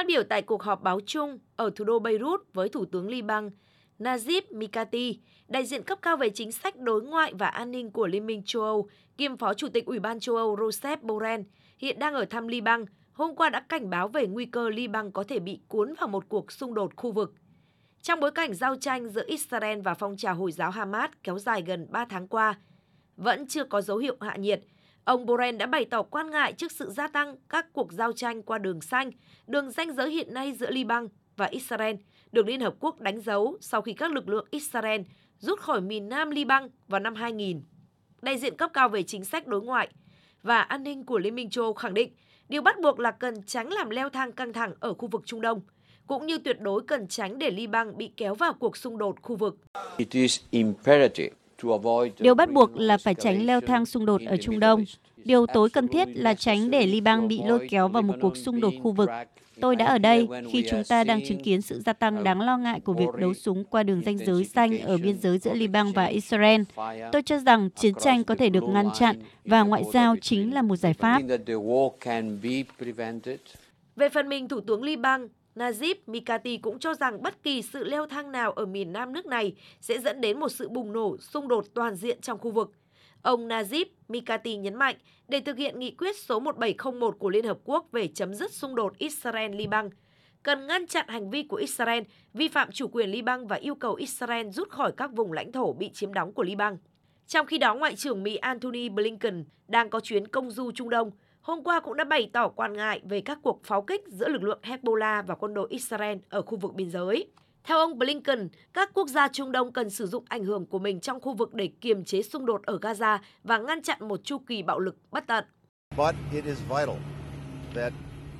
Phát biểu tại cuộc họp báo chung ở thủ đô Beirut với Thủ tướng Liban Najib Mikati, đại diện cấp cao về chính sách đối ngoại và an ninh của Liên minh châu Âu, kiêm Phó Chủ tịch Ủy ban châu Âu Joseph Borrell, hiện đang ở thăm Liban, hôm qua đã cảnh báo về nguy cơ Liban có thể bị cuốn vào một cuộc xung đột khu vực. Trong bối cảnh giao tranh giữa Israel và phong trào Hồi giáo Hamas kéo dài gần 3 tháng qua, vẫn chưa có dấu hiệu hạ nhiệt, ông Borrell đã bày tỏ quan ngại trước sự gia tăng các cuộc giao tranh qua đường xanh, đường ranh giới hiện nay giữa Liban và Israel, được Liên Hợp Quốc đánh dấu sau khi các lực lượng Israel rút khỏi miền nam Liban vào năm 2000. Đại diện cấp cao về chính sách đối ngoại và an ninh của Liên minh châu Âu khẳng định điều bắt buộc là cần tránh làm leo thang căng thẳng ở khu vực Trung Đông, cũng như tuyệt đối cần tránh để Liban bị kéo vào cuộc xung đột khu vực. Điều bắt buộc là phải tránh leo thang xung đột ở Trung Đông. Điều tối cần thiết là tránh để Liban bị lôi kéo vào một cuộc xung đột khu vực. Tôi đã ở đây khi chúng ta đang chứng kiến sự gia tăng đáng lo ngại của việc đấu súng qua đường ranh giới xanh ở biên giới giữa Liban và Israel. Tôi cho rằng chiến tranh có thể được ngăn chặn và ngoại giao chính là một giải pháp. Về phần mình, Thủ tướng Liban Najib Mikati cũng cho rằng bất kỳ sự leo thang nào ở miền nam nước này sẽ dẫn đến một sự bùng nổ xung đột toàn diện trong khu vực. Ông Najib Mikati nhấn mạnh, để thực hiện nghị quyết số 1701 của Liên Hợp Quốc về chấm dứt xung đột Israel-Liban, cần ngăn chặn hành vi của Israel vi phạm chủ quyền Liban và yêu cầu Israel rút khỏi các vùng lãnh thổ bị chiếm đóng của Liban. Trong khi đó, Ngoại trưởng Mỹ Antony Blinken đang có chuyến công du Trung Đông, hôm qua cũng đã bày tỏ quan ngại về các cuộc pháo kích giữa lực lượng Hezbollah và quân đội Israel ở khu vực biên giới. Theo ông Blinken, các quốc gia Trung Đông cần sử dụng ảnh hưởng của mình trong khu vực để kiềm chế xung đột ở Gaza và ngăn chặn một chu kỳ bạo lực bất tận.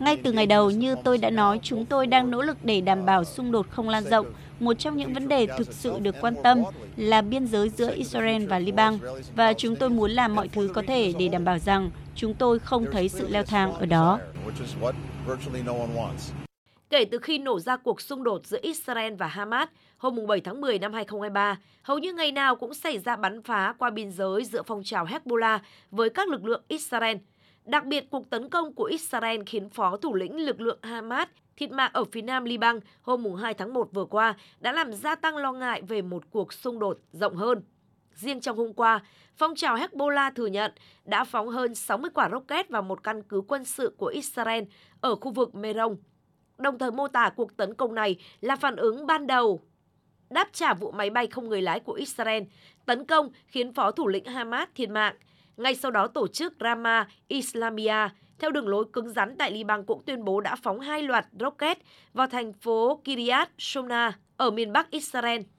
Ngay từ ngày đầu, như tôi đã nói, chúng tôi đang nỗ lực để đảm bảo xung đột không lan rộng. Một trong những vấn đề thực sự được quan tâm là biên giới giữa Israel và Liban, và chúng tôi muốn làm mọi thứ có thể để đảm bảo rằng chúng tôi không thấy sự leo thang ở đó. Kể từ khi nổ ra cuộc xung đột giữa Israel và Hamas hôm 7 tháng 10 năm 2023, hầu như ngày nào cũng xảy ra bắn phá qua biên giới giữa phong trào Hezbollah với các lực lượng Israel. Đặc biệt, cuộc tấn công của Israel khiến phó thủ lĩnh lực lượng Hamas thiệt mạng ở phía nam Liban hôm 2 tháng 1 vừa qua đã làm gia tăng lo ngại về một cuộc xung đột rộng hơn. Riêng trong hôm qua, phong trào Hezbollah thừa nhận đã phóng hơn 60 quả rocket vào một căn cứ quân sự của Israel ở khu vực Meron, đồng thời mô tả cuộc tấn công này là phản ứng ban đầu đáp trả vụ máy bay không người lái của Israel tấn công khiến phó thủ lĩnh Hamas thiệt mạng. Ngay sau đó tổ chức Rama Islamia. Theo đường lối cứng rắn tại Liban cũng tuyên bố đã phóng hai loạt rocket vào thành phố Kiryat Shona ở miền Bắc Israel.